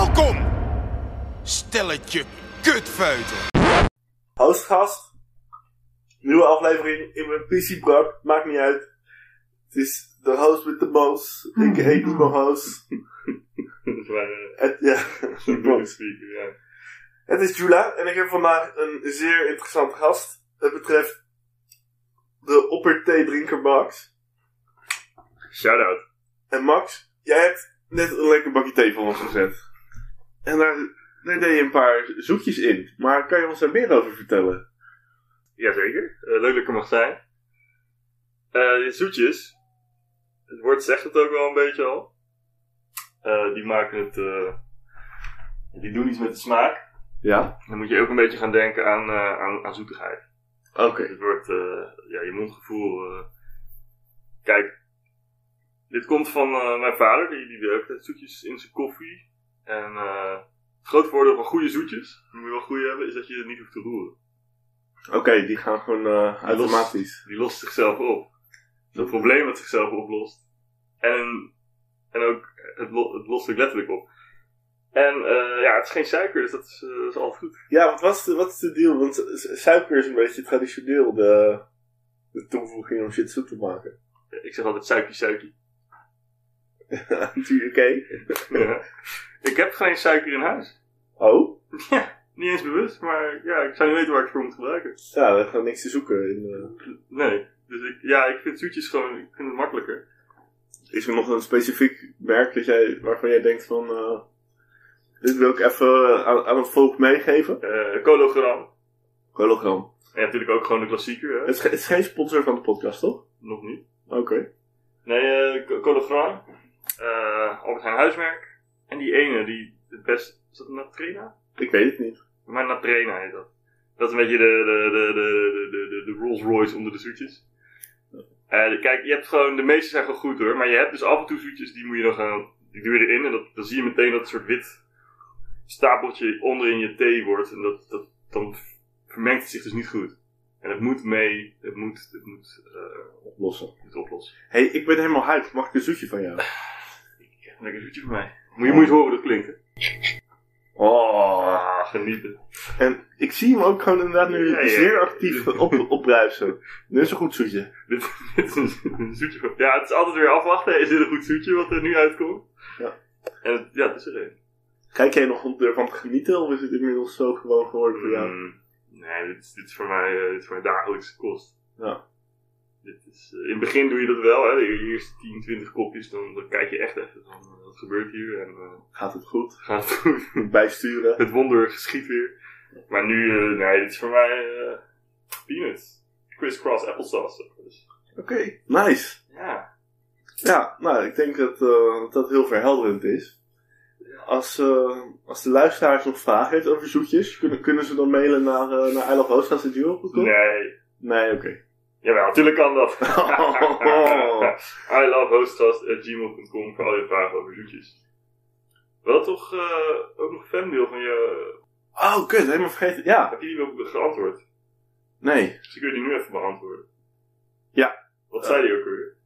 Welkom, stelletje kutveuten. Hostgast. Nieuwe aflevering in mijn PC Brak. Maakt niet uit. Het is de host with the most. Ik heet Emo Host. Dat is mijn eh, Het, ja, speaker, ja. het is Jula en ik heb vandaag een zeer interessante gast. Het betreft de Opper Thee Drinker Max. Shout-out. En Max, jij hebt net een lekker bakje thee voor ons gezet. En daar, daar deed je een paar zoetjes in. Maar kan je ons daar meer over vertellen? Jazeker. Uh, leuk dat ik er mag zijn. Eh, die zoetjes. Het woord zegt het ook wel een beetje al. Eh, die maken het... die doen iets met de smaak. Ja? Dan moet je ook een beetje gaan denken aan, aan, aan zoetigheid. Oké. Het wordt, eh, ja, je mondgevoel. Kijk, dit komt van mijn vader, die, die altijd zoetjes in zijn koffie. En eh, het grote voordeel van goede zoetjes, die moet je wel goede hebben, is dat je het niet hoeft te roeren. Oké, die gaan gewoon eh, automatisch. Die lost zichzelf op. Een probleem dat zichzelf oplost. En, en ook, het, lo- het lost zich letterlijk op. En eh, ja, het is geen suiker, dus dat is, dat is altijd goed. Ja, wat, was de, wat is de deal? Want su- suiker is een beetje traditioneel de, de toevoeging om shit zoet te maken. Ik zeg altijd suikie, suikie. Oké. Ja. Ik heb geen suiker in huis. Oh? Niet eens bewust, maar ja, ik zou niet weten waar ik het voor moet gebruiken. Ja, we hebben gewoon niks te zoeken. In, eh. Nee. Dus ik, ja, ik vind zoetjes gewoon, ik vind het makkelijker. Is er nog een specifiek merk dat jij, waarvan jij denkt van... eh, dit wil ik even aan, aan het volk meegeven? Eh Cologram. Hologram. En natuurlijk ook gewoon de klassieker, hè? Het is, ge- het is geen sponsor van de podcast, toch? Nog niet. Oké. Nee, eh Co- Cologram. Eh Albert Heijn huismerk. En die ene, die het best... Is dat een Natrena? Ik weet het niet. Maar Natrena heet dat. Dat is een beetje de, de, de, de, de, de, de Rolls Royce onder de zoetjes. Eh, kijk, je hebt gewoon, de meeste zijn gewoon goed hoor. Maar je hebt dus af en toe zoetjes, die moet je dan gaan, die doe je erin. En dat, dan zie je meteen dat het soort wit stapeltje onderin je thee wordt. En dat, dat, dan vermengt het zich dus niet goed. En het moet mee, het moet, het moet, eh, Oplossen. het oplossen. hey, ik ben helemaal hyped. Mag ik een zoetje van jou? Een lekker zoetje voor mij. Moet je, moet je eens horen hoe dat klinkt hè. Oh. Genieten. En ik zie hem ook gewoon inderdaad nu Ja, ja. zeer actief op, opruisen. Dit is een goed zoetje. Dit, dit is een, een zoetje van... Ja, het is altijd weer afwachten. Is dit een goed zoetje wat er nu uitkomt? Ja. En het, ja, het is er een. Kijk jij nog om ervan te genieten of is het inmiddels zo gewoon geworden voor jou? Mm, nee, dit is, dit is voor mij, eh, dit is voor mij dagelijkse kost. Ja. Dit is, eh, in het begin doe je dat wel, hè. De eerste 10, 20 kopjes, dan, dan kijk je echt even van, eh, wat gebeurt hier? En eh, Gaat het goed? gaat het goed? Bijsturen? het wonder geschiet weer. Maar nu, nee, dit is voor mij peanuts. Crisscross applesauce. Dus, Oké, nice. ja. Ja, nou, ik denk dat dat, heel verhelderend is. Als, als de luisteraars nog vragen heeft over zoetjes, kunnen, kunnen ze dan mailen naar, uh, naar? Nee. Nee, oké. Jawel, natuurlijk kan dat. Oh. I love hostgast.gmail.com voor al je vragen over zoetjes. Wel toch eh, ook nog fanmail van je... Oh, kut, helemaal vergeten. Ja, Heb je die wel geantwoord? nee. Dus ik wil die nu even beantwoorden. Ja. Wat zei hij ook weer?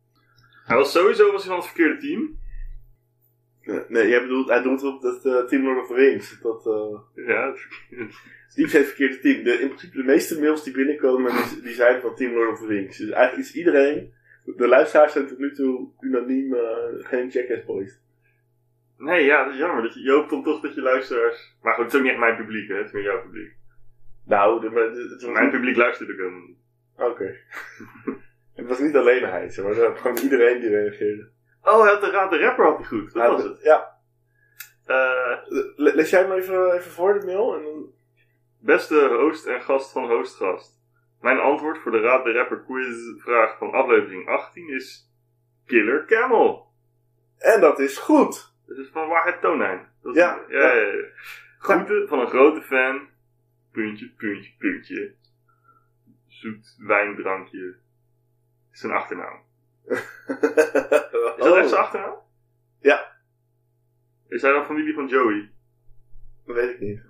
Hij was sowieso was hij van het verkeerde team. Nee, Nee, jij bedoelt, hij doet op dat eh, Team Lord of the Rings. Dat, eh Ja, het verkeerde. Die zijn verkeerde team. De, in principe de meeste mails die binnenkomen, die, die zijn van Team Lord of the Rings. Dus eigenlijk is iedereen, de luisteraars zijn tot nu toe unaniem eh, geen Jackass Boys. Nee, ja, dat is jammer. Dat je, je hoopt dan toch dat je luisteraars... Maar goed, het is ook niet echt mijn publiek, hè. Het is meer jouw publiek. Nou, de, Mijn publiek luistert ook helemaal niet. Oké. het was niet alleen hij, zeg maar. Gewoon iedereen die reageerde. Oh, hij had de Raad de Rapper had hij goed. Dat Ja, was het. Ja. Le- Lees jij hem even, even voor, de mail? En dan... Beste host en gast van Hostgast. Mijn antwoord voor de Raad de Rapper quiz vraag van aflevering 18 is Killer Camel. En dat is goed! Dat is van Waarheid Tonijn. Dat is- Ja, ja, ja, ja. Groeten van een grote fan. Puntje, puntje, puntje. Zoet wijndrankje. Is zijn achternaam. Is dat echt zijn achternaam? Oh. Ja. Is hij dan familie van Joey? Dat weet ik niet.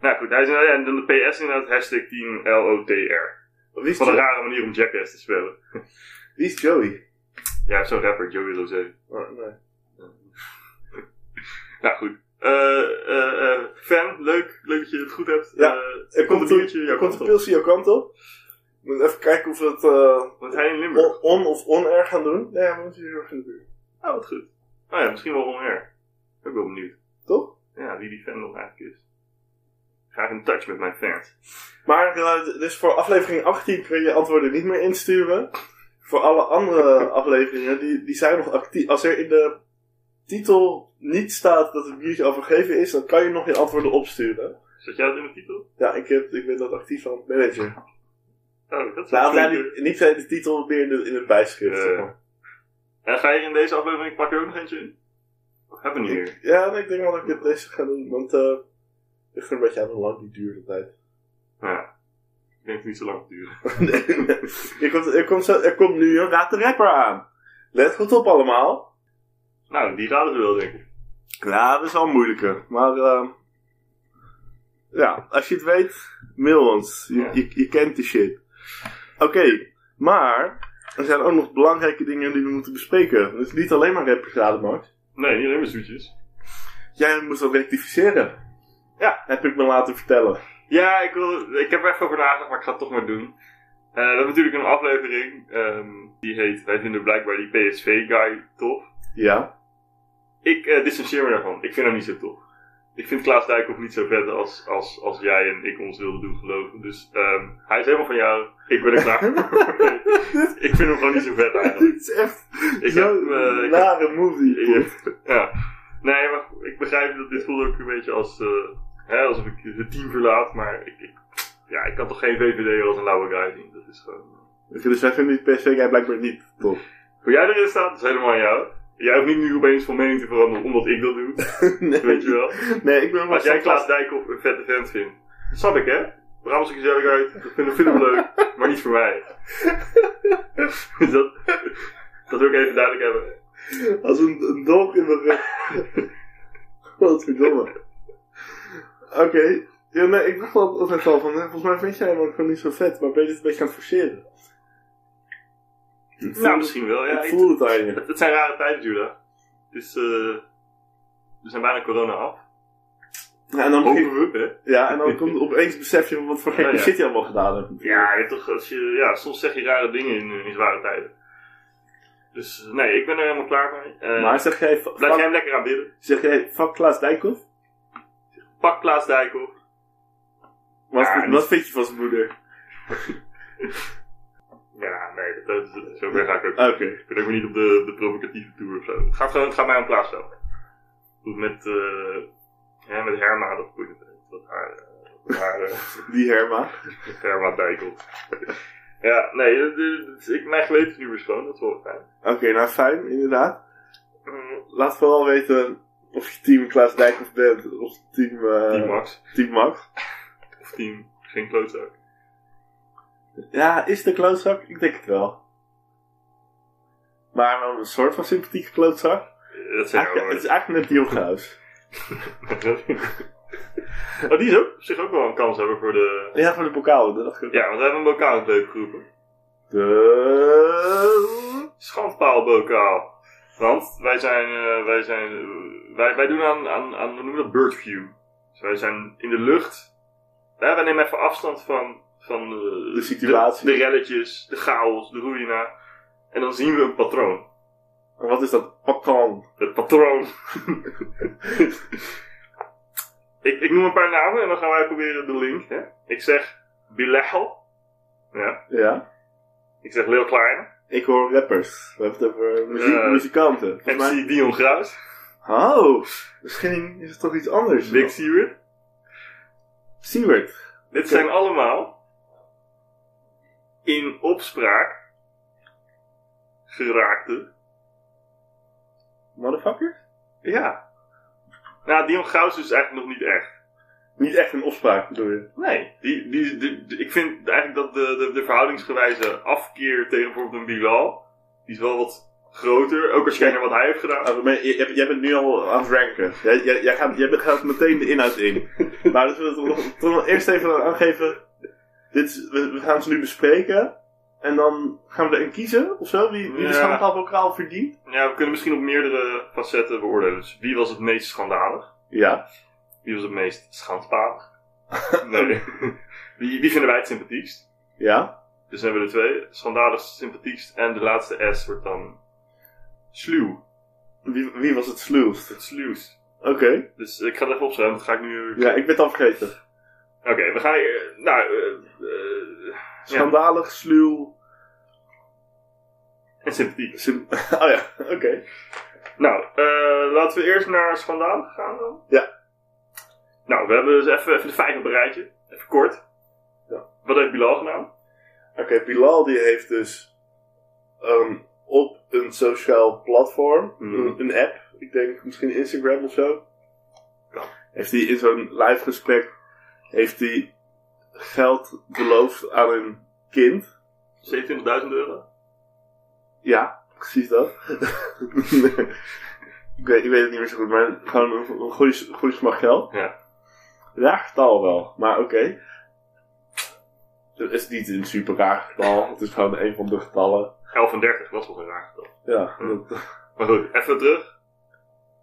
Nou goed, hij is ja, en dan de PS inderdaad hashtag team LOTR. Wie is, Wat een rare manier om Jackass te spelen. wie is Joey? Ja, zo'n rapper, Joey Lozé. Oh, nee. Nou goed. Eh, eh, eh, fan, leuk. Leuk dat je het goed hebt. Ja, Eh, Er komt een biertje er komt een pilsje jouw kant op. Moet even kijken of we het eh, Wat hij in Limburg. on, on of on-air gaan doen. Nee, we moeten hier in de buurt. Oh, wat goed. Oh ja, misschien wel on-air. Ik ben wel benieuwd. Toch? Ja, wie die fan dan eigenlijk is. Graag in touch met mijn fans. Maar eh, dus voor aflevering 18 kun je antwoorden niet meer insturen. Voor alle andere afleveringen, die, die zijn nog actief. Als er in de titel niet staat dat het biertje overgeven is, dan kan je nog je antwoorden opsturen. Zet jij dat in de titel? Ja, ik, heb, ik ben dat actief aan het managen. Oh, dat is Nou, nou, niet, niet de titel meer in, de, in het bijschrift. Zeg maar. En ga je in deze aflevering, pak je ook nog eentje in? Of hebben we niet meer? Ja, nee, ik denk wel dat ik het deze ga doen, want eh het ligt er een beetje aan hoe lang die duurt de tijd. Ja. Ik denk het niet zo lang duren. Nee, nee. er, komt, er, komt zo, er komt nu een Raad de Rapper aan. Let goed op allemaal. Nou, die raden ze wel, denk ik. Ja, dat is wel moeilijker. Maar eh, ja, als je het weet, mail ons. Je, Ja. je, je kent de shit. Oké, maar er zijn ook nog belangrijke dingen die we moeten bespreken. Dus niet alleen maar rappers raden, Max. Nee, niet alleen maar zoetjes. Jij moest ook rectificeren. Ja, heb ik me laten vertellen. Ja, ik, wil, ik heb er even over nagedacht, maar ik ga het toch maar doen. Eh, we hebben natuurlijk een aflevering, ehm, die heet, wij vinden blijkbaar die PSV-guy tof. Ja. Ik uh, distancieer me daarvan, ik vind hem niet zo tof. Ik vind Klaas Dijkhoff niet zo vet als, als, als jij en ik ons wilden doen geloven. Dus ehm, hij is helemaal van jou, ik ben er klaar voor. ik vind hem gewoon niet zo vet eigenlijk. Dit is echt Ik zo'n heb, ik heb- rare movie. Ik- ja. Nee, maar ik begrijp dat dit voelt ook een beetje als, eh, hè, alsof ik het team verlaat. Maar ik, ik, ja, ik kan toch geen VVD als een lauwe guy zien. Dat is gewoon... Dus wij vinden die PSV-guy blijkbaar niet tof. Hoe jij erin staat, is helemaal aan jou. Jij hoeft niet nu opeens van mening te veranderen omdat ik dat doe. nee. Weet je wel. Nee, ik ben wel Als jij Klaas Dijkhoff een vette vent vindt. Dat snap ik, hè? Brabantse gezelligheid. Dat vinden vind ik leuk. Maar niet voor mij. Dus dat, dat wil ik even duidelijk hebben. Als een, een dolk in de rug. Wat verdomme. Oké. Ja, nee, ik dacht wel altijd al van, volgens mij vind jij hem ook gewoon niet zo vet, maar ben je dit een beetje aan het forceren? Ik voel, Nou, misschien wel. Ja, ik voel het aan je. Het, het zijn rare tijden. Het is, eh we zijn bijna corona af. Ja, en dan, begin- Hopen we, hè? ja, en dan komt opeens besef je wat voor gekke Ja, ja. shit je allemaal gedaan hebt. Ja, je hebt toch, als je, ja, soms zeg je rare dingen in, in zware tijden. Dus eh, nee, ik ben er helemaal klaar mee. Eh, Maar zeg jij, blijf jij hem lekker aan bidden. zeg jij fuck Klaas Dijkhoff? Pak Klaas Dijkhoff. Wat, Ja, wat vind je van zijn moeder? Ja, nee, dat, dat, zover ga ik ook. Oké. Ik ben ook niet op de, de provocatieve tour of zo. Het gaat, gewoon, het gaat mij om Klaas zelf. Goed, met, eh ja, met Herma, dat niet. Dat haar, eh, haar eh, Die Herma. Herma Dijkhoff. ja, nee, de- ik, mijn geweten is nu weer schoon, dat is wel fijn. Oké, nou fijn, inderdaad. Mm, Laat vooral weten of je team Klaas Dijkhoff bent of team, eh, Team Max. team Max. Of team geen klootzak. Ja, is de klootzak? Ik denk het wel. Maar wel een soort van sympathieke klootzak. Eh, Dat zijn het is eigenlijk net Dion Graus. oh, die is ook op zich ook wel een kans hebben voor de... Ja, voor de bokaal, dat dacht ik. Ja, want we hebben een bokaal in het leven geroepen. De... Schandpaalbokaal. Want wij zijn, eh, wij zijn, eh, wij, wij doen aan, aan, aan, hoe noemen we dat, birdview. Dus wij zijn in de lucht. Ja, wij nemen even afstand van, van eh, De situatie. De, de relletjes, de chaos, de ruïna. En dan zien we een patroon. En Wat is dat? Pakan. Het patroon. ik, ik noem een paar namen en dan gaan wij proberen de link. Hè? Ik zeg Bilechel. Ja. Ja. Ik zeg Leel Kleine. Ik hoor rappers. We hebben het over muziek, Eh, muzikanten. Volgens mij- MC Dion Gruis. Oh, misschien is het toch iets anders. Big Seward. Seward. Dit zijn allemaal in opspraak geraakte. Motherfucker? Ja. Nou, Dion Graus is eigenlijk nog niet echt. Niet echt een opspraak, bedoel je? Nee. Die, die, die- die- ik vind eigenlijk dat de, de, de verhoudingsgewijze afkeer tegen bijvoorbeeld een Bilal, die is wel wat groter. Ook als je kijkt naar wat hij heeft gedaan. Ah, maar jij, jij bent nu al aan het ranken. Jij, jij, jij, gaat, jij gaat meteen de inhoud in. maar dus we toch, toch nog eerst even aangeven. Dit is, we, we gaan ze nu bespreken. En dan gaan we erin kiezen of zo. Wie, wie de Ja. verdient. Ja, we kunnen misschien op meerdere facetten beoordelen. Dus wie was het meest schandalig? Ja. Wie was het meest schandpalig? nee. wie, wie vinden wij het sympathiekst? Ja. Dus hebben we er twee. Schandalig sympathiekst. En de laatste S wordt dan sluw. Wie, wie was het sluwst? Het sluwst. Oké. Dus ik ga het even opschrijven, dat ga ik nu... Ja, ik ben het al vergeten. Oké, we gaan... hier- Nou, eh, Schandalig, sluw. en sympathiek. Oh ja, oké. Nou, eh, laten we eerst naar schandalig gaan dan. Ja. Nou, we hebben dus even, even de feiten op een rijtje. Even kort. Ja. Wat heeft Bilal gedaan? Oké, Bilal die heeft dus ehm, op een sociaal platform, Mhm. een, app, ik denk misschien Instagram of zo, Ja. heeft hij in zo'n live gesprek heeft hij geld beloofd aan een kind. 27.000 euro? Ja, precies dat. ik, weet, ik weet het niet meer zo goed, maar gewoon een, een goede, geld. Ja. Ja, getal wel, maar oké. Het is niet een super raar getal, het is gewoon een van de getallen. 11 en 30, dat is wel een raar getal. Ja, Hm. dat- Maar goed, even terug.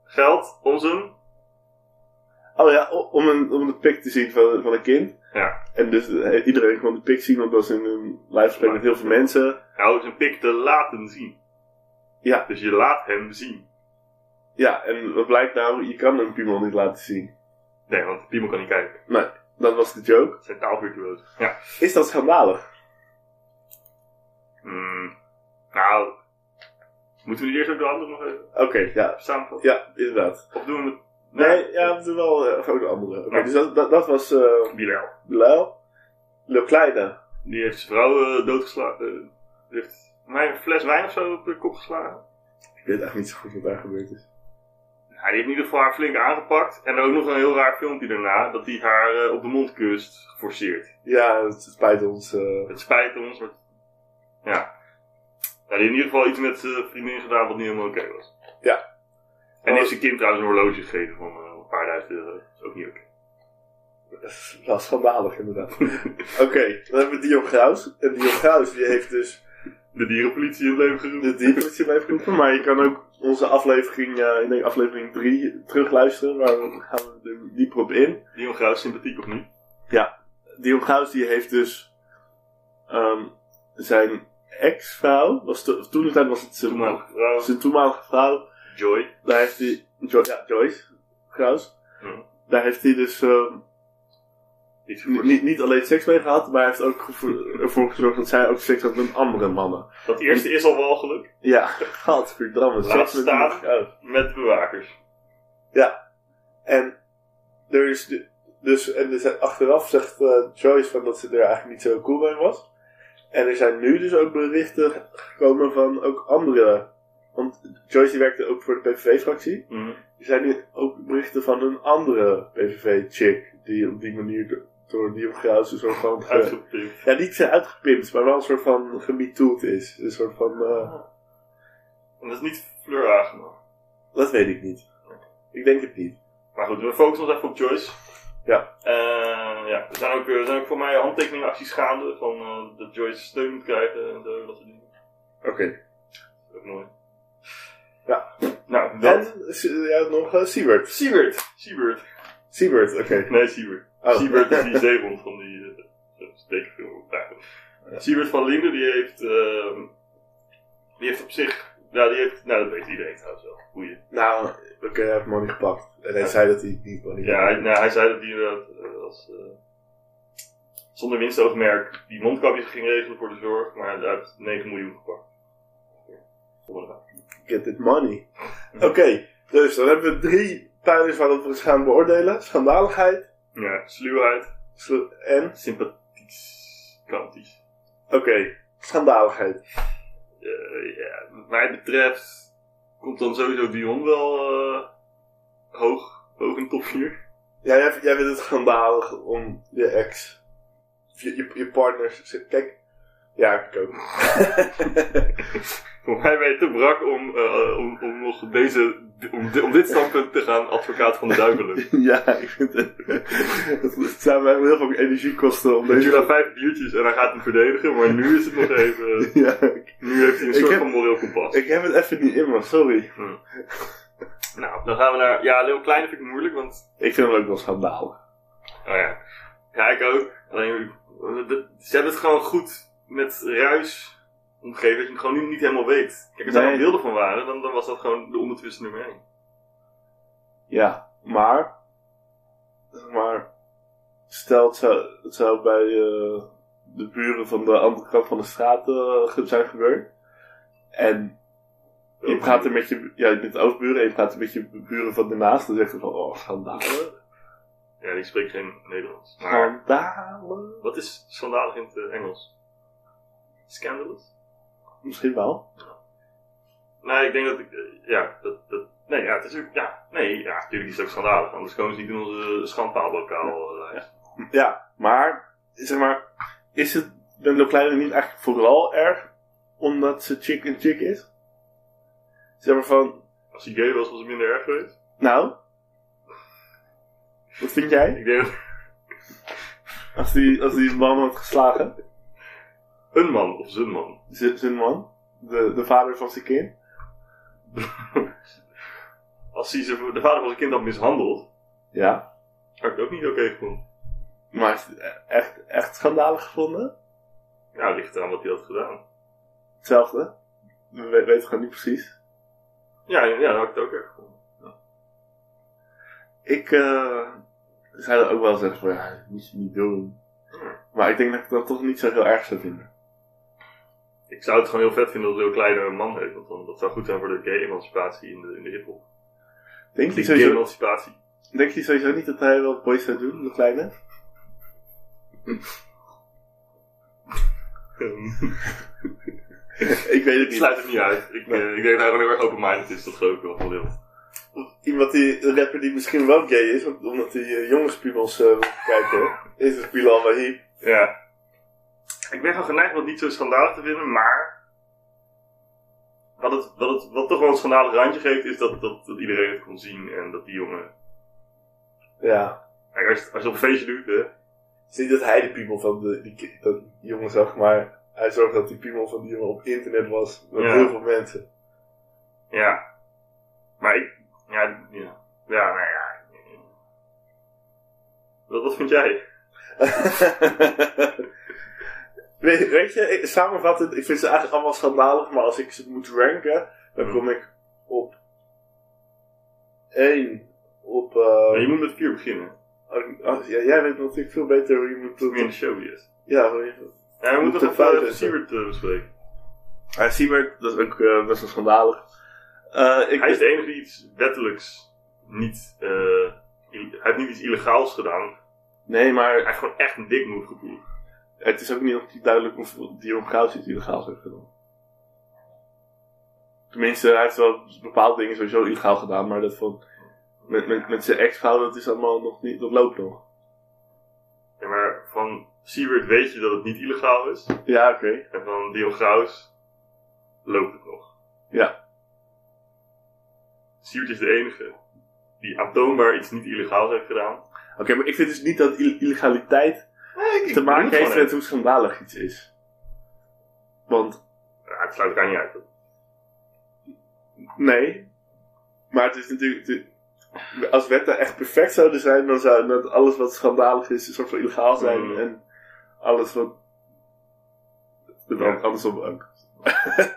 Geld, om zijn... Oh ja, om een, om de pik te zien van, van een kind. Ja. En dus eh, iedereen kon de pik zien, want dat was in een livespreek met heel veel mensen. Nou, zijn pik te laten zien. Ja. Dus je laat hem zien. Ja, en wat blijkt nou, je kan een piemel niet laten zien. Nee, want Piemel kan niet kijken. Nee, dat was de joke. Het zijn taalvirtuozen. Ja. Is dat schandalig? Hmm. Nou, moeten we die eerst ook de andere nog even Oké, ja. samenvatten? Ja, inderdaad. Of doen we het... Nee, ja, we doen wel eh, ook de andere. Oké, Ja. dus dat, dat, dat was eh Bilal. Bilal. Le Kleine. Die heeft zijn vrouw eh, doodgeslagen. eh, die heeft mij een fles wijn of zo op de kop geslagen. Ik weet echt niet zo goed wat daar gebeurd is. Ja, die heeft in ieder geval haar flink aangepakt. En ook nog een heel raar filmpje daarna. Dat hij haar eh, op de mond kust, geforceerd. Ja, het spijt ons. eh. Het spijt ons, maar... Ja. Nou, die heeft in ieder geval iets met zijn vriendin gedaan wat niet helemaal oké was. Ja. En die heeft zijn kind trouwens een horloge gegeven van eh, een paar duizend euro. Dat is ook niet oké. Dat is wel schandalig, inderdaad. Oké, dan hebben we Dion Graus. En Dion Graus die heeft dus De dierenpolitie in het leven geroepen. de dierpolitie blijft roepen. Maar je kan ook onze aflevering, eh, ik denk aflevering 3, terugluisteren. Waar we, gaan we er dieper op in. Dion Graus, sympathiek of niet? Dion Graus die heeft dus ehm, zijn ex-vrouw, was to- toen de tijd was het zijn, Toenmalige vrouw. zijn toenmalige vrouw. Joy. Daar heeft hij, Jo- ja, Joyce Graus. Daar heeft hij dus Iets niet, niet, niet alleen seks mee gehad, maar hij heeft ook ervoor gezorgd dat zij ook seks had met andere mannen. Dat eerste is al wel geluk. Ja, gadverdamme, Laat met staan. iemand uit. Met bewakers. En er is de- dus, en er zijn, achteraf zegt eh, Joyce van dat ze er eigenlijk niet zo cool mee was. En er zijn nu dus ook berichten gekomen van ook andere. Want Joyce die werkte ook voor de PVV-fractie. Mhm. Er zijn nu ook berichten van een andere PVV-chick. Die op die manier door, die Graus een soort van. ge- Uitgepimpt. ja, niet zijn uitgepimpt, maar wel een soort van gemetoed is. Een soort van. eh, En dat is niet Fleur Agema. dat weet ik niet. Ik denk het niet. Maar goed, we focussen ons even op Joyce. Ja. Eh, ja, er zijn, ook, er zijn ook voor mij handtekeningacties gaande van eh, dat Joyce steun moet krijgen en dat soort dingen. Oké. Ook nooit. Ja. Nou, dat. En ja, nog uh, Siebert. Siebert. Siebert. Siebert, oké. Nee, Siebert. Oh. Siebert is die zeehond van die uh, tekenfilm. Ja. Siebert van Linden, die heeft, ehm, die heeft op zich, ja, die heeft, nou dat weet iedereen trouwens wel. Goeie. Nou, oké, hij heeft money gepakt. En hij zei dat hij niet money Ja, hij, nou, hij zei dat hij inderdaad eh, als, eh, zonder winstoogmerk die mondkapjes ging regelen voor de zorg, maar hij heeft 9 miljoen gepakt. Get that money. Oké, dus dan hebben we drie pijlers waarop we het gaan beoordelen. Schandaligheid. Ja, sluwheid, slu- En, sympathisch, kantisch. oké, schandaligheid. Eh, ja, wat mij betreft komt dan sowieso Dion wel eh, hoog, hoog in top 4. Ja, jij, jij vindt het schandalig om je ex, je, je, je partner, kijk, ja, ik ook. Voor mij ben je te brak om, eh, om, om nog deze, om, di- om dit standpunt te gaan advocaat van de duivelen. ja, ik vind het, het zou mij heel veel energie kosten om Deze deze... dan vijf biertjes en hij gaat hem verdedigen, maar nu is het nog even, Ja, ik, nu heeft hij een soort heb- van moreel kompas. ik heb het even niet in me, sorry. Nou, dan gaan we naar... Ja, Leeuw Kleine vind ik moeilijk, want... Ik vind hem ook wel schandalig. Oh ja. Ja, ik ook. Alleen, eh, ze hebben het gewoon goed met ruis omgeven, dat je het gewoon niet, niet helemaal weet. Kijk, als er Nee. nou beelden van waren, dan, dan was dat gewoon de ondertussen nummer 1. Ja, maar... Maar... Stel het zou, het zou bij eh, de buren van de andere kant van de straat eh, zijn gebeurd. En je praat er met je... Ja, je bent overburen en je praat er met je buren van daarnaast. Dan zeg je van, oh, schandalig. Ja, die spreekt geen Nederlands. Maar wat is schandalig in het eh, Engels? Scandalous? Misschien wel. Nee, ik denk dat ik... eh, ja, dat... dat nee, ja, het is ook... Ja, nee, ja, natuurlijk is het ook schandalig. Anders komen ze niet in onze schandpaalbokaal eh, lijst. Ja, maar... Zeg maar... Is het de kleine niet eigenlijk vooral erg omdat ze chick en chick is? Zeg maar van... Als hij gay was, was het minder erg geweest. Nou... Wat vind jij? Ik denk dat Als die, als die man had geslagen? Een man of zijn man. Z- zijn man? De, de vader van zijn kind? Als hij zijn, de vader van zijn kind had mishandeld, Ja. had ik het ook niet oké gevonden. Maar is het e- echt, echt schandalig gevonden? Ja, ligt eraan wat hij had gedaan. Hetzelfde? We we- weten gewoon niet precies. Ja, ja, dat had ik het ook erg gevonden. Ik eh zou er ook wel zeggen van ja, dat moet je niet doen. Maar ik denk dat ik dat toch niet zo heel erg zou vinden. Ik zou het gewoon heel vet vinden dat Leo Kleine een man heeft. Want dan, dat zou goed zijn voor de gay-emancipatie in de, in de hiphop. Denk je, sowieso, gay-emancipatie. denk je sowieso niet dat hij wel boys zou doen, de kleine? ik weet het ik niet. sluit het niet uit. Ik, Nee. eh, ik denk dat hij gewoon heel erg open-minded is. Dat geloof ik wel van Leo. Iemand die, een rapper die misschien wel gay is, omdat hij uh, jongenspiemels uh, wil kijken, is het Bilal Wahib. Ja. Ik ben gewoon geneigd om het niet zo schandalig te vinden, maar... Wat, het, wat, het, wat toch wel een schandalig randje geeft, is dat, dat, dat iedereen het kon zien en dat die jongen... Ja. Kijk, als, je- als je op een feestje doet, hè, Het is niet dat hij de piemel van de, die, dat jongen zag, maar hij zorgde dat die piemel van die jongen op internet was. Met Ja. heel veel mensen. Ja. Maar ik... Ja, ja. Ja, nou ja. Wat, wat vind jij? weet, weet je, ik- samenvattend, ik vind ze eigenlijk allemaal schandalig, maar als ik ze moet ranken, dan Hmm. kom ik op 1 op... eh, je moet met vier beginnen. oh, ja, jij weet natuurlijk veel beter hoe je moet... Meer in de show is. Ja, hoe je... Ja, we moeten vijf even is Siebert eh, bespreken. Ja, Siebert, dat is ook eh, best wel schandalig. Eh, ik, Hij is de enige die iets wettelijks niet... eh, hij heeft niet iets illegaals gedaan. Nee, maar Hij heeft gewoon echt een dik move gevoeld. Het is ook niet duidelijk die op Gauws iets illegaals heeft gedaan. Tenminste, hij heeft wel bepaalde dingen sowieso illegaal gedaan, maar dat van met, met, met zijn ex-vrouw, dat is allemaal nog niet, dat loopt nog. Ja, maar van Siebert weet je dat het niet illegaal is. Ja, oké. En van Dion loopt het nog. Ja. Siebert is de enige die aantoonbaar iets niet illegaals heeft gedaan. Oké, maar ik vind dus niet dat ill- illegaliteit te maken heeft met hoe schandalig iets is. Want, Ja, het sluit elkaar niet uit. nee. Maar het is natuurlijk... de- als wetten echt perfect zouden zijn, dan zou dat alles wat schandalig is, een soort van illegaal zijn. Mm. En alles wat... Ja. Andersom ook.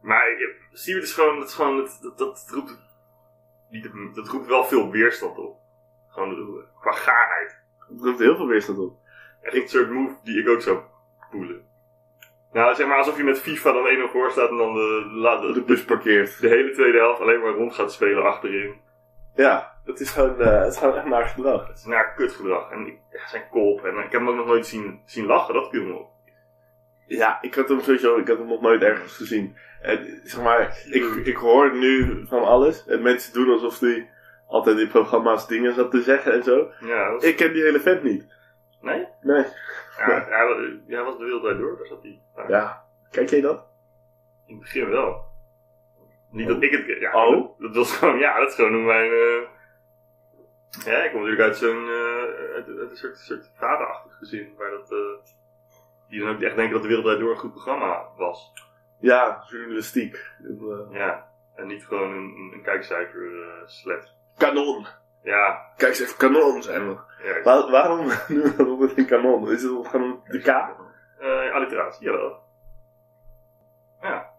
Maar je- Siebert is gewoon, dat, is gewoon dat, dat, dat, roept, niet- dat roept wel veel weerstand op. Gewoon qua gaarheid. Roept heel veel weerstand op. Echt een soort move die ik ook zou voelen. Nou, zeg maar alsof je met FIFA dan 1-0 voor staat en dan de, de, De bus parkeert. de hele tweede helft alleen maar rond gaat spelen achterin. Ja, het is gewoon, eh, het is gewoon echt naar gedrag. Het is naar kutgedrag. En ik, zijn kop. En ik heb hem ook nog nooit zien, zien lachen, dat viel me op. Ja, ik had hem sowieso, ik had hem nog nooit ergens gezien. En, zeg maar, ik, ik hoor nu van alles. En mensen doen alsof hij altijd in programma's dingen zat te zeggen en zo. Ja, was- Ik ken die hele vent niet. Nee? Nee. Ja, hij, wa- hij was de wereld door, daar zat hij. Ja, Ja, kijk jij dat? In het begin wel. Niet dat ik het... Ja, Oh? dat, dat was gewoon... Ja, dat is gewoon mijn... eh, ja, ik kom natuurlijk uit zo'n... eh, uit, uit een soort, soort vaderachtig gezin. Waar dat... eh, die dan ook echt denken dat de wereld door een goed programma was. Ja, journalistiek. Ja. En niet gewoon een, een kijkcijfer slet. Kanon. Ja, Kijk, ze even kanon zijn we. ja. Waar- waarom noemen we dat een kanon? Is het gewoon de K? Eh, alliteratie, jawel. Ja.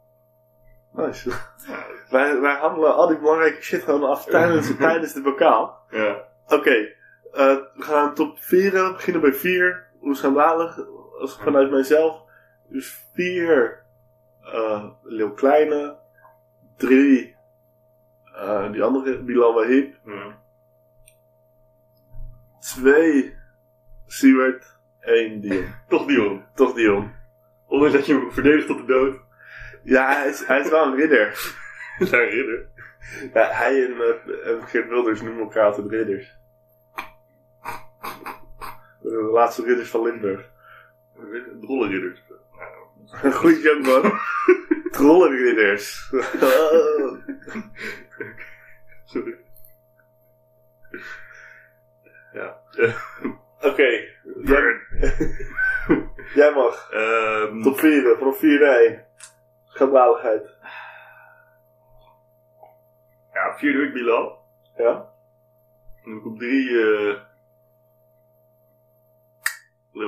Nice. Ja, Wij, wij handelen al die belangrijke shit gewoon af tijdens, tijdens de bokaal. ja. Oké, eh, we gaan top 4 beginnen bij 4. Hoe schandalig, als vanuit mijzelf. Dus 4 uh, Leeuw Kleine. 3 eh, die andere, Bilal Wahib. ja. 2 Siewert. 1 Dion. Toch Dion. Toch Dion. Ondanks dat je hem verdedigt tot de dood. Ja, hij is, hij is wel een ridder. Zijn ridder. Ja, hij en, eh, en Geert Wilders noemen elkaar altijd ridders. De laatste ridders van Limburg. Drolle ridder. Nou, Goeie joke, man. Trollenridders. sorry. Ja. Eh, Oké, jij, jij mag. ehm, Top 4, vanaf 4 naar 1. Schandaligheid. ja, vierde week Bilal. Ja? Dan heb ik op drie eh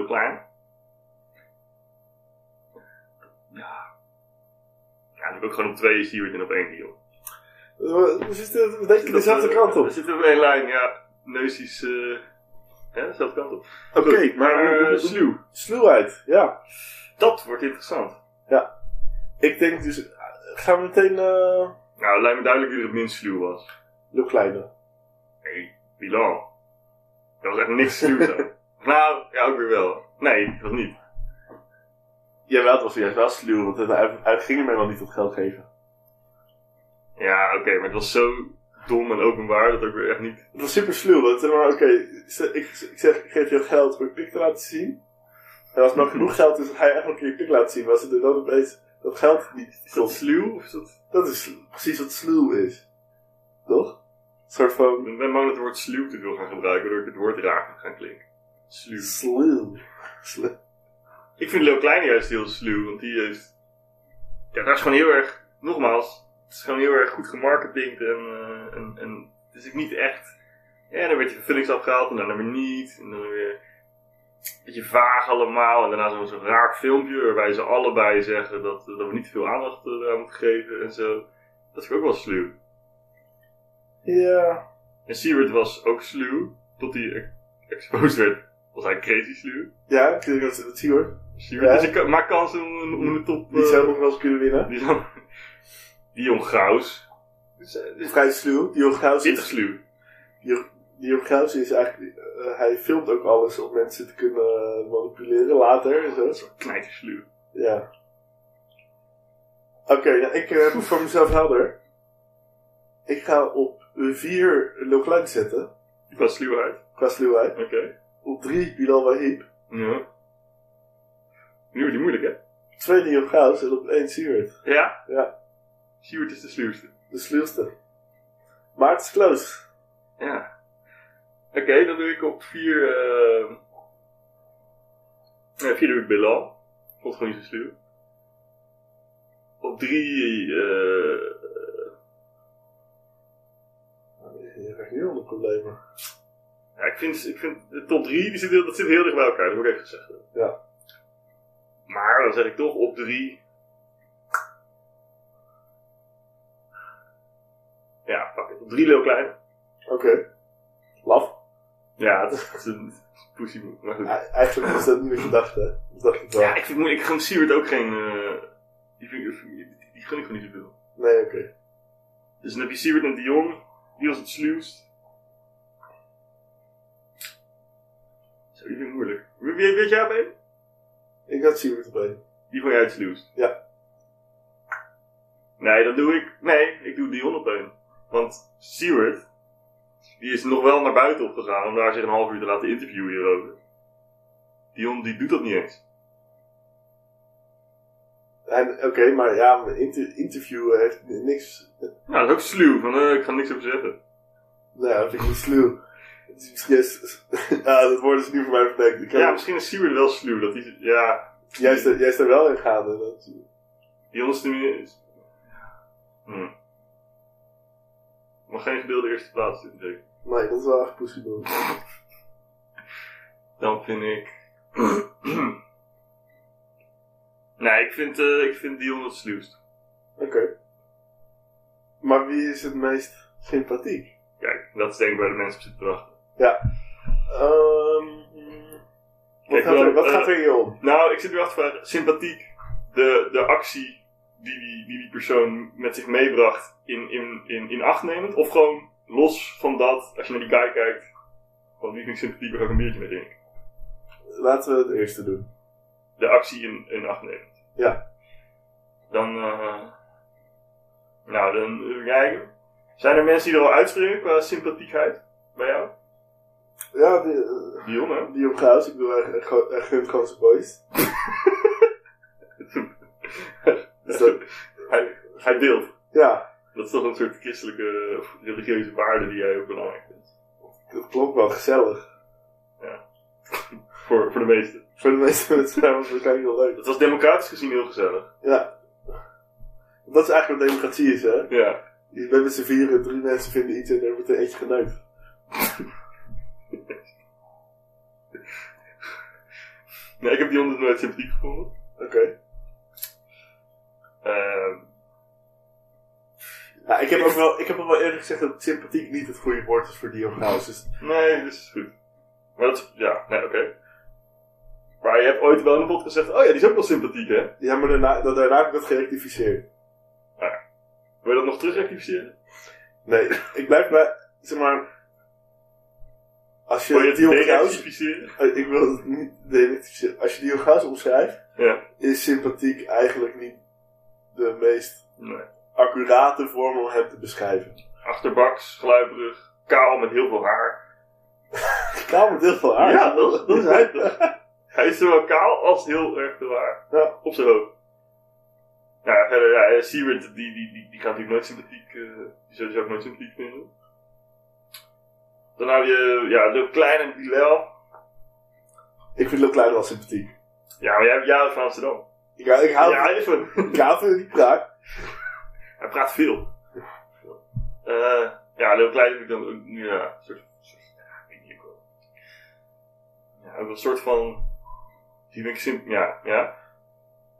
Klein. Ja, dan heb ik ook gewoon op twee Siewert en op één Dion. We zitten we denken dezelfde kant op. We zitten op één lijn, ja. Neusjes, eh ja, dezelfde kant op. Oké, maar eh, hoe- sluw. Sluwheid, ja. Dat wordt interessant. Ik denk dus, eh, gaan we meteen eh Nou, het lijkt me duidelijk wie er het minst sluw was. Leeuw Kleine. Nee, Bilal. Dat was echt niks sluws aan. nou, ja, ook weer wel. Nee, dat was niet. Jawel, het was juist wel sluw, want het- hij, hij ging hem helemaal niet tot geld geven. Ja, oké, maar het was zo dom en openbaar dat ook weer echt niet. Het was super sluw, want zeg maar, oké, ik, ik zeg, ik geef je geld om je pik te laten zien. En als er nog genoeg geld is, dan ga je echt nog een keer je pik laten zien. Maar als het er dan opeens dat geld niet Is dat sluw? Of is dat... dat is precies wat sluw is. Toch? Een soort van Ik ben bang dat het woord sluw te veel gaan gebruiken, waardoor ik het woord raar ga gaan klinken. Sluw. sluw. Sluw. Ik vind Leo Kleine juist heel sluw, want die heeft... Ja, daar is gewoon heel erg... Nogmaals, het is gewoon heel erg goed gemarketingd en... eh, en, en het is ook niet echt... Ja, dan werd je vervullings afgehaald en daarna weer niet. En dan weer... Een beetje vaag allemaal. En daarna zo'n zo'n raar filmpje waarbij ze allebei zeggen dat, dat we niet veel aandacht eh, aan moeten geven en zo. Dat ik ook wel sluw. Ja. En Siewert was ook sluw, tot hij ex- exposed werd. Was hij crazy sluw. Ja, dat het zie hoor. Siewert Ja. dus ik maakt kans om, de top... Die eh, zou nog wel eens kunnen winnen. Die zou... Dion Graus. Dus, eh, dus Vrij sluw. Die Gauws dit is sluw. die, die Gauws is eigenlijk, eh, hij filmt ook alles om mensen te kunnen manipuleren later en zo. Dat is wel knijter sluw. Ja. Oké, nou, ik eh, heb voor mezelf helder. Ik ga op 4 Lil Klein zetten, Qua sluwheid. qua sluwheid. Oké. Op 3 Bilal Wahib. Ja. Nu wordt die moeilijk, hè? 2 Nio Gauws en op 1 Siewert. Ja? Ja. Siewert is de sluwste. De sluwste. Maar het is close. Ja. Oké, dan doe ik op 4... eh Nee, 4 doe ik Bilal. Vond gewoon niet zo sluw. Op 3... eh Je krijgt nu al de problemen. Ja, ik vind, ik vind de top 3, die zit heel, dat zit heel dicht bij elkaar, dat moet ik even gezegd hebben. Ja. Maar dan zeg ik toch op 3. Ja, pak het. Op 3 Leo Klein. Oké. Laf. Ja, het is, het is een pussy maar goed. Eigenlijk is dat niet wat je dacht, hè? Dat dacht ik wel. Ja, ik vind. Ik gun Siewert ook geen. eh die, vind, ik- die, die gun ik gewoon niet zoveel. Nee, oké. Dus dan heb je Siewert en Dion. Die was het sluwst. Vind ik moeilijk. Wie, wie weet jij op één? Ik had Siewert op één. Die vond jij het sluwst? Ja. Nee, dan doe ik... Nee, ik doe Dion op één. Want Stewart, die is nog wel naar buiten opgegaan om daar zich een half uur te laten interviewen hierover. Dion, die doet dat niet eens. En, Oké, maar ja, inter interviewen heeft niks... Nou, dat is ook sluw, van eh, ik ga niks over zeggen. Nou, dat vind ik niet sluw. Is ja, dat woord is nu voor mij verdekt. Ik Ja, misschien is Stewart wel sluw, dat hij... Ja, juist, er- juist er wel in gaande. Dat, Dion is tenminste... Hm. Maar geen gedeelde eerste plaats in zeker. Nee, dat is wel echt Boy. Dan vind ik... nee, ik vind, eh, ik vind Dion het sluwst. Oké. Maar wie is het meest sympathiek? Kijk, dat is denk ik bij de mensen op zitten te wachten. Ja. Ehm, wat gaat er, wat eh, gaat er hier om? Nou, ik zit nu achter te vragen, sympathiek. De, de actie die die, die die persoon met zich meebracht in, in, in, in acht nemend? Of gewoon los van dat, als je naar die guy kijkt, gewoon wie vind ik sympathiek, waar ga ik een biertje mee drinken? Laten we het eerste doen. De actie in, in acht nemend. Ja. Dan, eh nou, dan kijken. Zijn er mensen die er al uitspringen qua sympathiekheid bij jou? Ja, die, eh, Dion, hè? die op Gauws, ik bedoel, echt echt- echt hun grootste boys. Dus dat, hij, hij deelt. ja, Dat is toch een soort christelijke of religieuze waarde die jij ook belangrijk vindt. dat klopt wel gezellig. Voor, voor de meesten. Voor de meeste mensen was het waarschijnlijk wel leuk. Dat was democratisch gezien heel gezellig. Ja. Dat is eigenlijk wat democratie is, hè? Ja. Je bent met z'n vieren, drie mensen vinden iets en er wordt er eentje geneukt. Nee, ik heb die onder nooit sympathiek gevonden. Oké. Ehm, Ja, ik heb ook wel, ik heb ook wel eerlijk gezegd dat sympathiek niet het goede woord is voor Dion Gauws. Dus nee, dat is goed. Maar dat is, ja, nee, oké. Maar je hebt ooit wel in een podcast gezegd, oh ja, die is ook wel sympathiek, hè? Ja, maar daarna, da- daarna heb ik dat gerectificeerd. Wil je dat nog terug rectificeren? Nee, ik blijf bij, zeg maar... Als Wil je je het eh, Ik wil het niet derectificeren. Als je Gauws omschrijft, Ja. is sympathiek eigenlijk niet de meest Nee. accurate vorm om hem te beschrijven. Achterbaks, gluiperig, kaal met heel veel haar. Kaal met heel veel haar. Ja, dat is- dat is hij toch? Hij is zowel kaal als heel erg veel haar. Ja. Op zijn hoofd. Ja, verder, ja, die, die, die, die gaat natuurlijk nooit sympathiek, eh, die zou die ook nooit sympathiek vinden. Dan heb je, ja, de kleine Bilal. Ik vind Lil Klein wel sympathiek. Ja, maar jij hebt jaren van Amsterdam. Ik, ik hou Ja, even. ik hou van die praat. Hij praat veel. Eh ja, Lil Klein heb ik dan ook, ja, een soort, soort ja, ik weet niet ook. Ja, ook een soort van, die vind ik simp, ja, ja.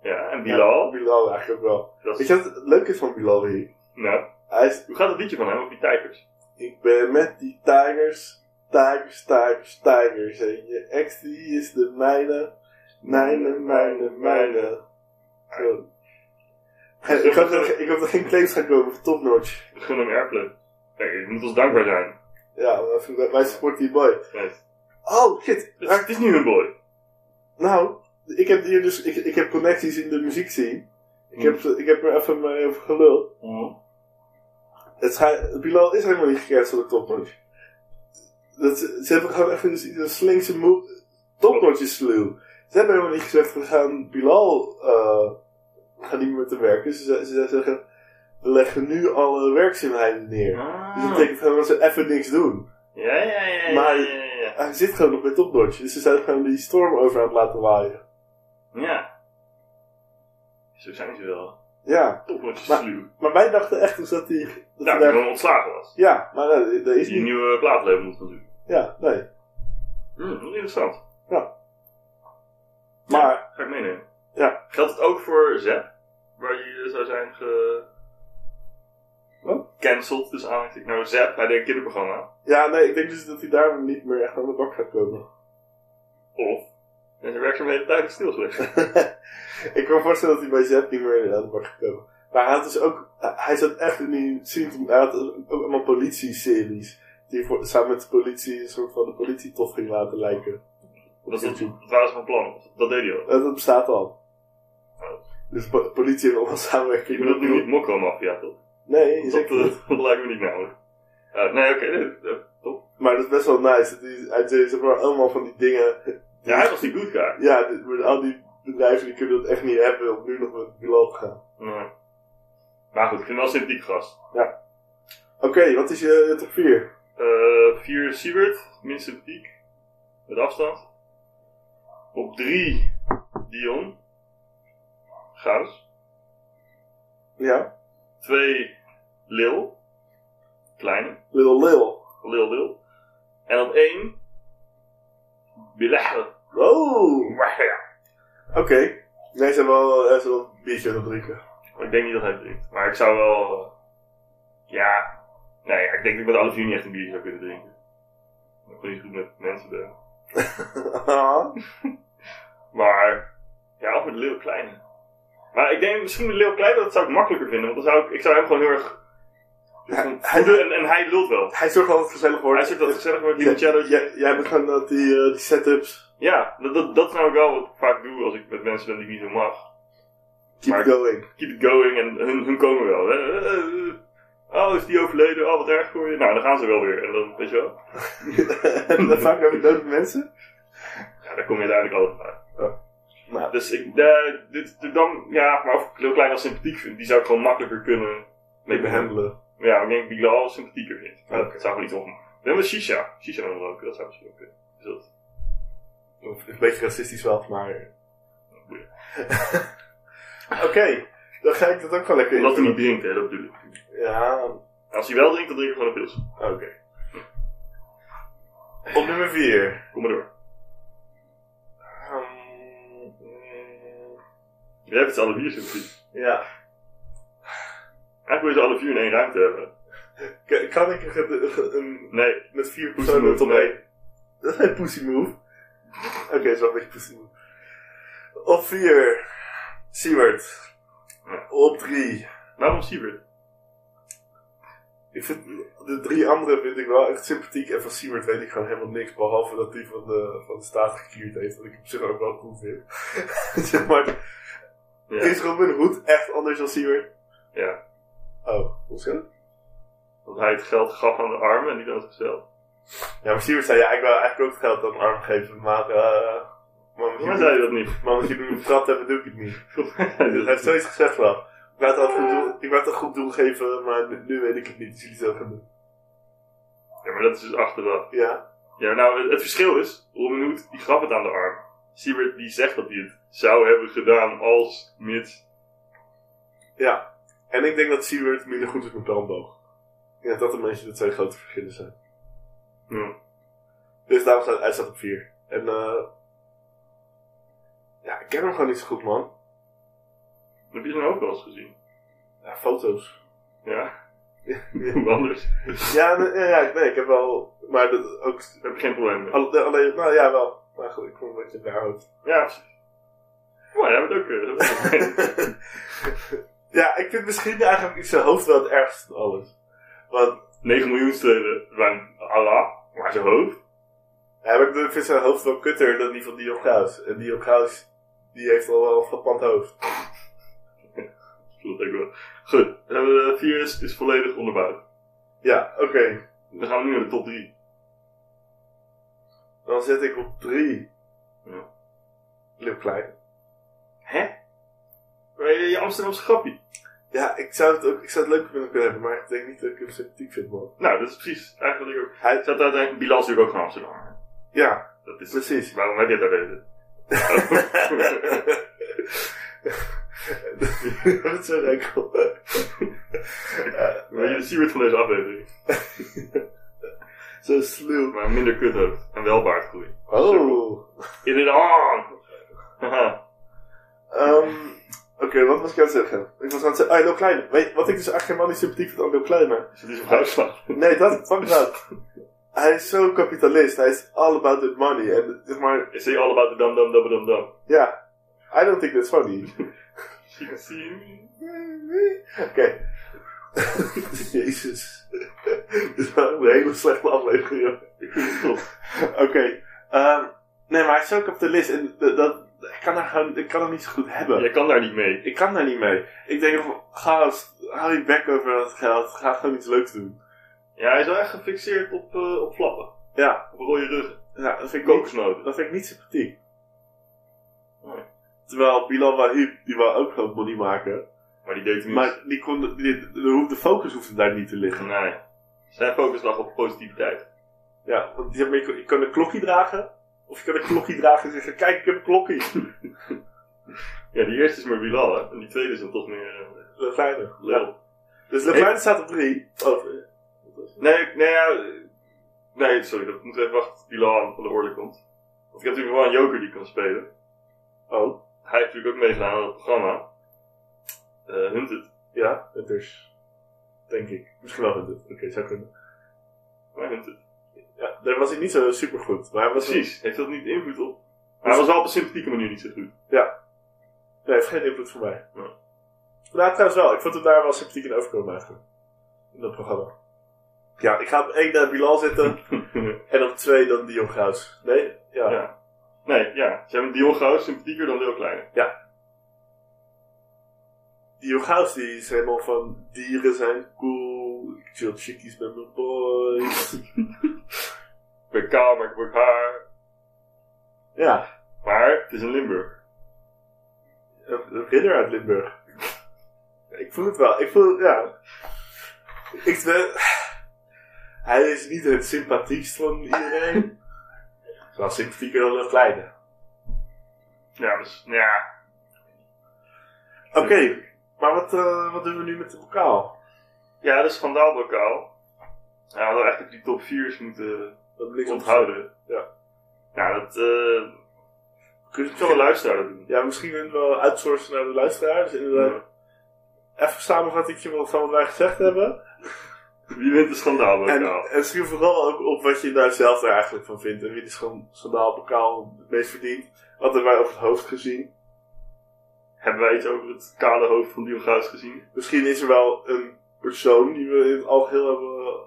Ja, en Bilal, Ja, Bilal eigenlijk ook wel. dat Weet is, je wat het leuke is van Bilal hier? nou, Hij is, hoe gaat het liedje van hem, op die tijgers? Ik ben met die tigers, tigers, tigers, tigers. En je ex die is de mijne, mijne, mijne, mijne. Zo. Ik hoop, dat, er- ik hoop dat er geen claims gaan komen voor topnotch. Gunnen hem airplay. Kijk, je moet ons dankbaar zijn. Ja, wij- wij supporten die boy. Oh, shit. Het, is, het is nu een boy. Nou, ik heb hier dus, ik, ik heb connecties in de muziek zien. Ik heb, ik heb er even mee over geluld. Het Bilal is helemaal niet gecanceld door Topnotch. Dat, ze hebben gewoon echt een, een slinkse move. Topnotch sluw. Ze hebben helemaal niet gezegd, we gaan Bilal, eh we gaan niet meer te werken. Ze, ze, ze zeggen, we leggen nu alle werkzaamheden neer. Dus dat betekent gewoon dat ze even niks doen. Ja, ja, ja, ja, Maar- ja, ja, ja. Hij zit gewoon nog bij Topnotch. Dus ze zijn gewoon die storm over aan het laten waaien. Ja. Zo zijn ze wel. Ja, Toch je Maar- sluw. maar wij dachten echt dus dat hij... Dat Nou, hij daar- hij ontslagen was. Ja, maar nee, dat is Die een nieuwe plaatlabel moet doen. Ja, nee. Hm, is interessant. Maar, Ga ik meenemen. Ja. Geldt het ook voor Zep? Waar je zou zijn ge... Wat? Cancelled, dus aanhalingstekens. Nou, Zep, bij de kinderprogramma. ja, nee, ik denk dus dat hij daar niet meer echt aan de bak gaat komen. Of... En zijn werkzaamheden tijdelijk stilgelegd. ik kan me voorstellen dat hij bij Zep niet meer aan de bak gaat komen. Maar hij had dus ook, hij zat echt in die scene, hij had ook allemaal politie-series. Die voor, samen met de politie een soort van de politietof ging laten lijken. Dat, dat, dat waren ze van plan. Dat deed hij al. Dat, dat bestaat al. Dus po- politie heeft allemaal samenwerking. Je bedoelt nu niet Mokko Mafia, toch? Nee, Dat, zeker niet. eh, dat lijkt me niet namelijk. Ja, nee, oké. nee, eh, top. Maar dat is best wel nice. Dat hij, hij deed zeg maar allemaal van die dingen. Ja, hij was die good guy. Ja, dit- al die bedrijven die kunnen dat echt niet hebben om nu nog met Bilal te gaan. Nee. Maar goed, ik vind wel sympathiek gast. Oké, wat is je top 4? Eh 4 Siebert, minst sympathiek. Met afstand. Op 3 Dion. Gauws. Ja. 2 Lil. kleine. Little Lil. Lil Lil. En op één... Bilal. Oh, oké. Nee, ze hebben wel, ze wel een biertje drinken. Ik denk niet dat hij drinkt. Maar ik zou wel... eh, ja... Nee, ja, ik denk dat ik met alle vier niet echt een biertje zou kunnen drinken. Ik ben niet goed met mensen ben. Maar... Ja, of met Lil Kleine. Maar ik denk misschien met Lil Kleine, dat zou ik makkelijker vinden. Want dan zou ik... Ik zou hem gewoon heel erg... Hij- voeden en, en hij lult wel. Hij zorgt altijd gezellig wordt. Hij zegt dat het gezellig wordt, Ja, limoncello. jij, jij hebt gewoon dat die, eh, die setups. Ja, dat, dat, dat is nou wel wat ik vaak doe als ik met mensen ben die ik niet zo mag. Keep Maar- it going. Keep it going en hun, hun komen wel. Eh, eh, Oh, is die overleden? Oh, wat erg voor je. Nou, dan gaan ze wel weer. En dan, weet je wel. en dan vaak heb je dode mensen. Ja, daar kom je uiteindelijk altijd uit. Nou, Dus ik, eh, dit, dan, ja, maar of ik heel klein als sympathiek vind, die zou ik gewoon makkelijker kunnen mee behandelen. Ja, ik denk dat Bilal sympathieker vind. Oké. dat zou wel niet om. We hebben Shisha. Shisha dan roken, dat zou misschien ook kunnen. Dus dat, Een beetje racistisch wel, maar... boeien. Oké, dan ga ik dat ook gewoon lekker Omdat hij niet drinkt, hè, dat bedoel ik. Ja, Als hij wel drinkt, dan drink ik gewoon een pils. oké. Op nummer 4. Kom maar door. Ehm, Jij hebt het alle vier sympathie. ja. Eigenlijk wil je ze alle vier in één ruimte hebben. K- Kan ik een, een, Nee, met vier Pussy personen move, nee. Dat is geen pussy move. Oké, wel een beetje pussy move. Op 4. Siewert. Ja. Op 3. waarom Siebert? Ik vind de drie andere vind ik wel echt sympathiek. En van Siewert weet ik gewoon helemaal niks. Behalve dat hij van de, van de staat gekierd heeft. Wat ik op zich ook wel goed vind. zeg maar, Ja. is Robin Hood echt anders dan Siewert? ja. Oh, hoezo? Dat hij het geld gaf aan de armen en niet aan zichzelf. Ja, maar Siewert zei ja, ik wil eigenlijk ook het geld aan de arm geven. Maar, eh maar zei je dat niet? maar omdat jullie me betrapt hebben, doe ik het niet. Hij heeft zoiets gezegd wel. Ik het al goed ik het al goed doen geven, maar nu, weet ik het niet. Dus jullie zelf gaan doen. Ja, maar dat is dus achteraf. Ja? Ja, nou, het, het verschil is, Robin Hood, die gaf het aan de arm. Siebert, die zegt dat hij het zou hebben gedaan als mits. Ja. En ik denk dat Siewert minder goed is met brandboog. Ik denk dat dat een beetje de twee grote verschillen zijn. Ja. Dus daarom staat hij staat op 4. En eh ja, ik ken hem gewoon niet zo goed, man. Heb je zijn ook wel eens gezien? Ja, foto's. Ja? Hoe anders? ja, nee, ja, ja, nee, ik heb wel... Maar dat ook... Daar heb ik geen probleem mee. Alle- Alleen, nou ja, wel. Maar goed, ik vond beetje raar hoofd. Ja, precies. Maar ja, dat ook. eh, dat ook. ja, ik vind misschien eigenlijk zijn hoofd wel het ergste van alles. Want 9 miljoen stelen van Allah, maar zijn hoofd. Ja, maar ik vind zijn hoofd wel kutter dan die van Dion Graus. En Dion Graus, die heeft al wel een frappant hoofd. Dat ook wel. Goed, hebben de vier is, is volledig onderbouwd. Ja, oké. Dan gaan we nu naar de top 3. Dan zet ik op 3. Ja. Leeuw Klein. Hè? Je, je Amsterdamse grappie. Ja, ik zou het ook ik zou het leuk kunnen hebben, maar ik denk niet dat ik hem sympathiek vind, man. Nou, dat is precies eigenlijk wat ik ook. Hij, Zat uiteindelijk Bilal natuurlijk ook van Amsterdam. ja, Dat is, precies. waarom heb je daar weten? dat is zo enkel. Maar je ziet het van deze aflevering. Zo sluw. Maar minder kuthoofd. En wel baardgroei. Oh. In het Oké, wat was ik aan het zeggen? Ik was aan het zeggen, ah, Leeuw Klein. Weet, wat ik dus eigenlijk helemaal niet sympathiek vind aan Leeuw Klein, maar... Is het iets op uitslag? Nee, dat, fuck dat. Hij is zo'n kapitalist. Hij is all about the money. En zeg maar, Is hij all about the dum dum dum dum dum? ja. I don't think that's funny. You can see me. Oké. Jezus. Dit is wel een hele slechte aflevering, joh. Ik vind het top. Oké. ehm, nee, maar hij is zo'n kapitalist. En dat, ik, kan daar gewoon, ik kan hem niet zo goed hebben. Jij kan daar niet mee. Ik kan daar niet mee. Ik denk, ga eens, hou je bek over dat geld. Ga gewoon iets leuks doen. Ja, hij is wel echt gefixeerd op, eh, op flappen. Ja, Op rode ruggen. ja dat, vind ik niet, dat vind ik niet sympathiek. Nee. Terwijl Bilal Wahib, die wou ook gewoon money maken. Maar die deed hem niet. Maar die kon, die, de, de focus hoefde daar niet te liggen. Nee. Zijn focus lag op positiviteit. Ja, want je, je, kan een klokje dragen. Of je kan een klokje dragen en zeggen, kijk, ik heb een klokje. Ja, die eerste is maar Bilal, hè. En die tweede is dan toch meer... eh, Le Kleine. Lil. Ja. Dus Le Hey. Kleine staat op drie. Oh, Nee, Nee, nee, ja, eh, nee, sorry, dat moeten we even wachten tot Bilal van de orde komt. Want ik heb natuurlijk wel een joker die kan spelen. Oh, Hij heeft natuurlijk ook meegedaan aan het programma. Eh Hunted. ja, het is. Denk ik. Misschien wel het. Oké, zou kunnen. Maar Hunted. Ja, daar was hij niet zo super goed. Maar hij was Precies. Heeft dat niet invloed op? Maar hij was wel op een sympathieke manier niet zo goed. Nee, hij heeft geen invloed voor mij. Ja. Nou, trouwens wel. Ik vond hem daar wel sympathiek in overkomen eigenlijk. In dat programma. Ja, ik ga op één naar Bilal zetten. en op twee dan Dion Graus. Nee? Ja. ja. Nee, ja. Ze hebben Dion Gauws sympathieker dan Leo Kleine. Dion Graus die is helemaal van dieren zijn cool. Ik chill chickies met mijn boys. Ik ben kaal, maar ik word haar. ja, Maar het is in Limburg. een, een ridder uit Limburg. Ik voel het wel. Ik voel, ja. Ik ben... Hij is niet het sympathiekst van iedereen. Wel sympathieker dan een kleine. Ja, dus, ja. Oké, maar wat, eh, wat doen we nu met de bokaal? Ja, de schandaalbokaal. Ja, we hadden eigenlijk die top 4's moeten Dat onthouden. Ja. Nou, dat eh Kun je kan de luisteraar doen. Ja, misschien willen we wel outsourcen naar de luisteraar. Dus inderdaad, even samenvatting van wat wij gezegd hebben. Wie wint de En, schandaalbokaal? en schrijf vooral ook op wat je daar zelf er eigenlijk van vindt. En wie de schan- schandaalbokaal het meest verdient. Wat hebben wij over het hoofd gezien. Hebben wij iets over het kale hoofd van Dion Gauws gezien? Misschien is er wel een persoon die we in het algeheel hebben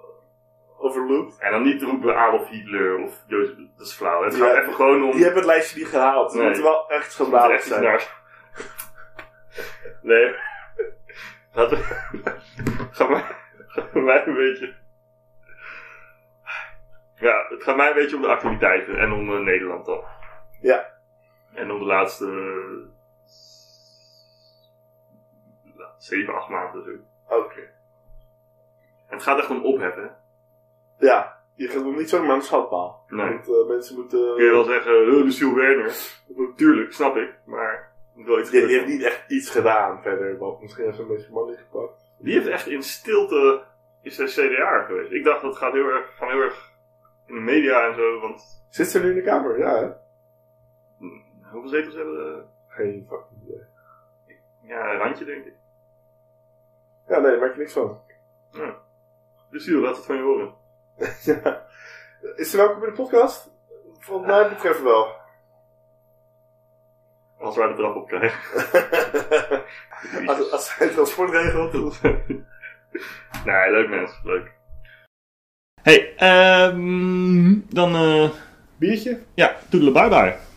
overlooked. En dan niet roepen Adolf Hitler of Jozef, dat is flauw. Het gaat even gewoon om... Die hebben het lijstje niet gehaald. Nee. wel Het moet schandalig echt iets zijn. Nee. Laten we... Ga mij... Een beetje... Ja, het gaat mij een beetje om de activiteiten en om eh, Nederland dan. Ja. En om de laatste... zeven, acht maanden zo. Oké. Het gaat echt om opheffen. Ja, je gaat nog niet zomaar aan de. Nee. Want eh, mensen moeten... Kun je wel zeggen, uh, Luciel Werner. Tuurlijk, snap ik. Maar... moet wel iets Die, heeft niet echt iets gedaan verder. Want misschien heeft ze een beetje money gepakt. Die heeft echt in stilte is hij CDA geweest. Ik dacht dat gaat heel erg, van heel erg in de media en zo, want Zit ze nu in de kamer? Ja, hè? hm, hoeveel zetels hebben we? Geen fucking idee. Ja, een randje denk ik. Ja, nee, daar maak je niks van. Dus hier, laat het van je horen. ja. Is ze welkom in de podcast? Wat mij betreft wel. Als wij de trap op krijgen. als, als hij transport regelt. dan- nee, leuk mens, leuk. Hey, ehm dan eh Biertje? ja, toedelen bye bye.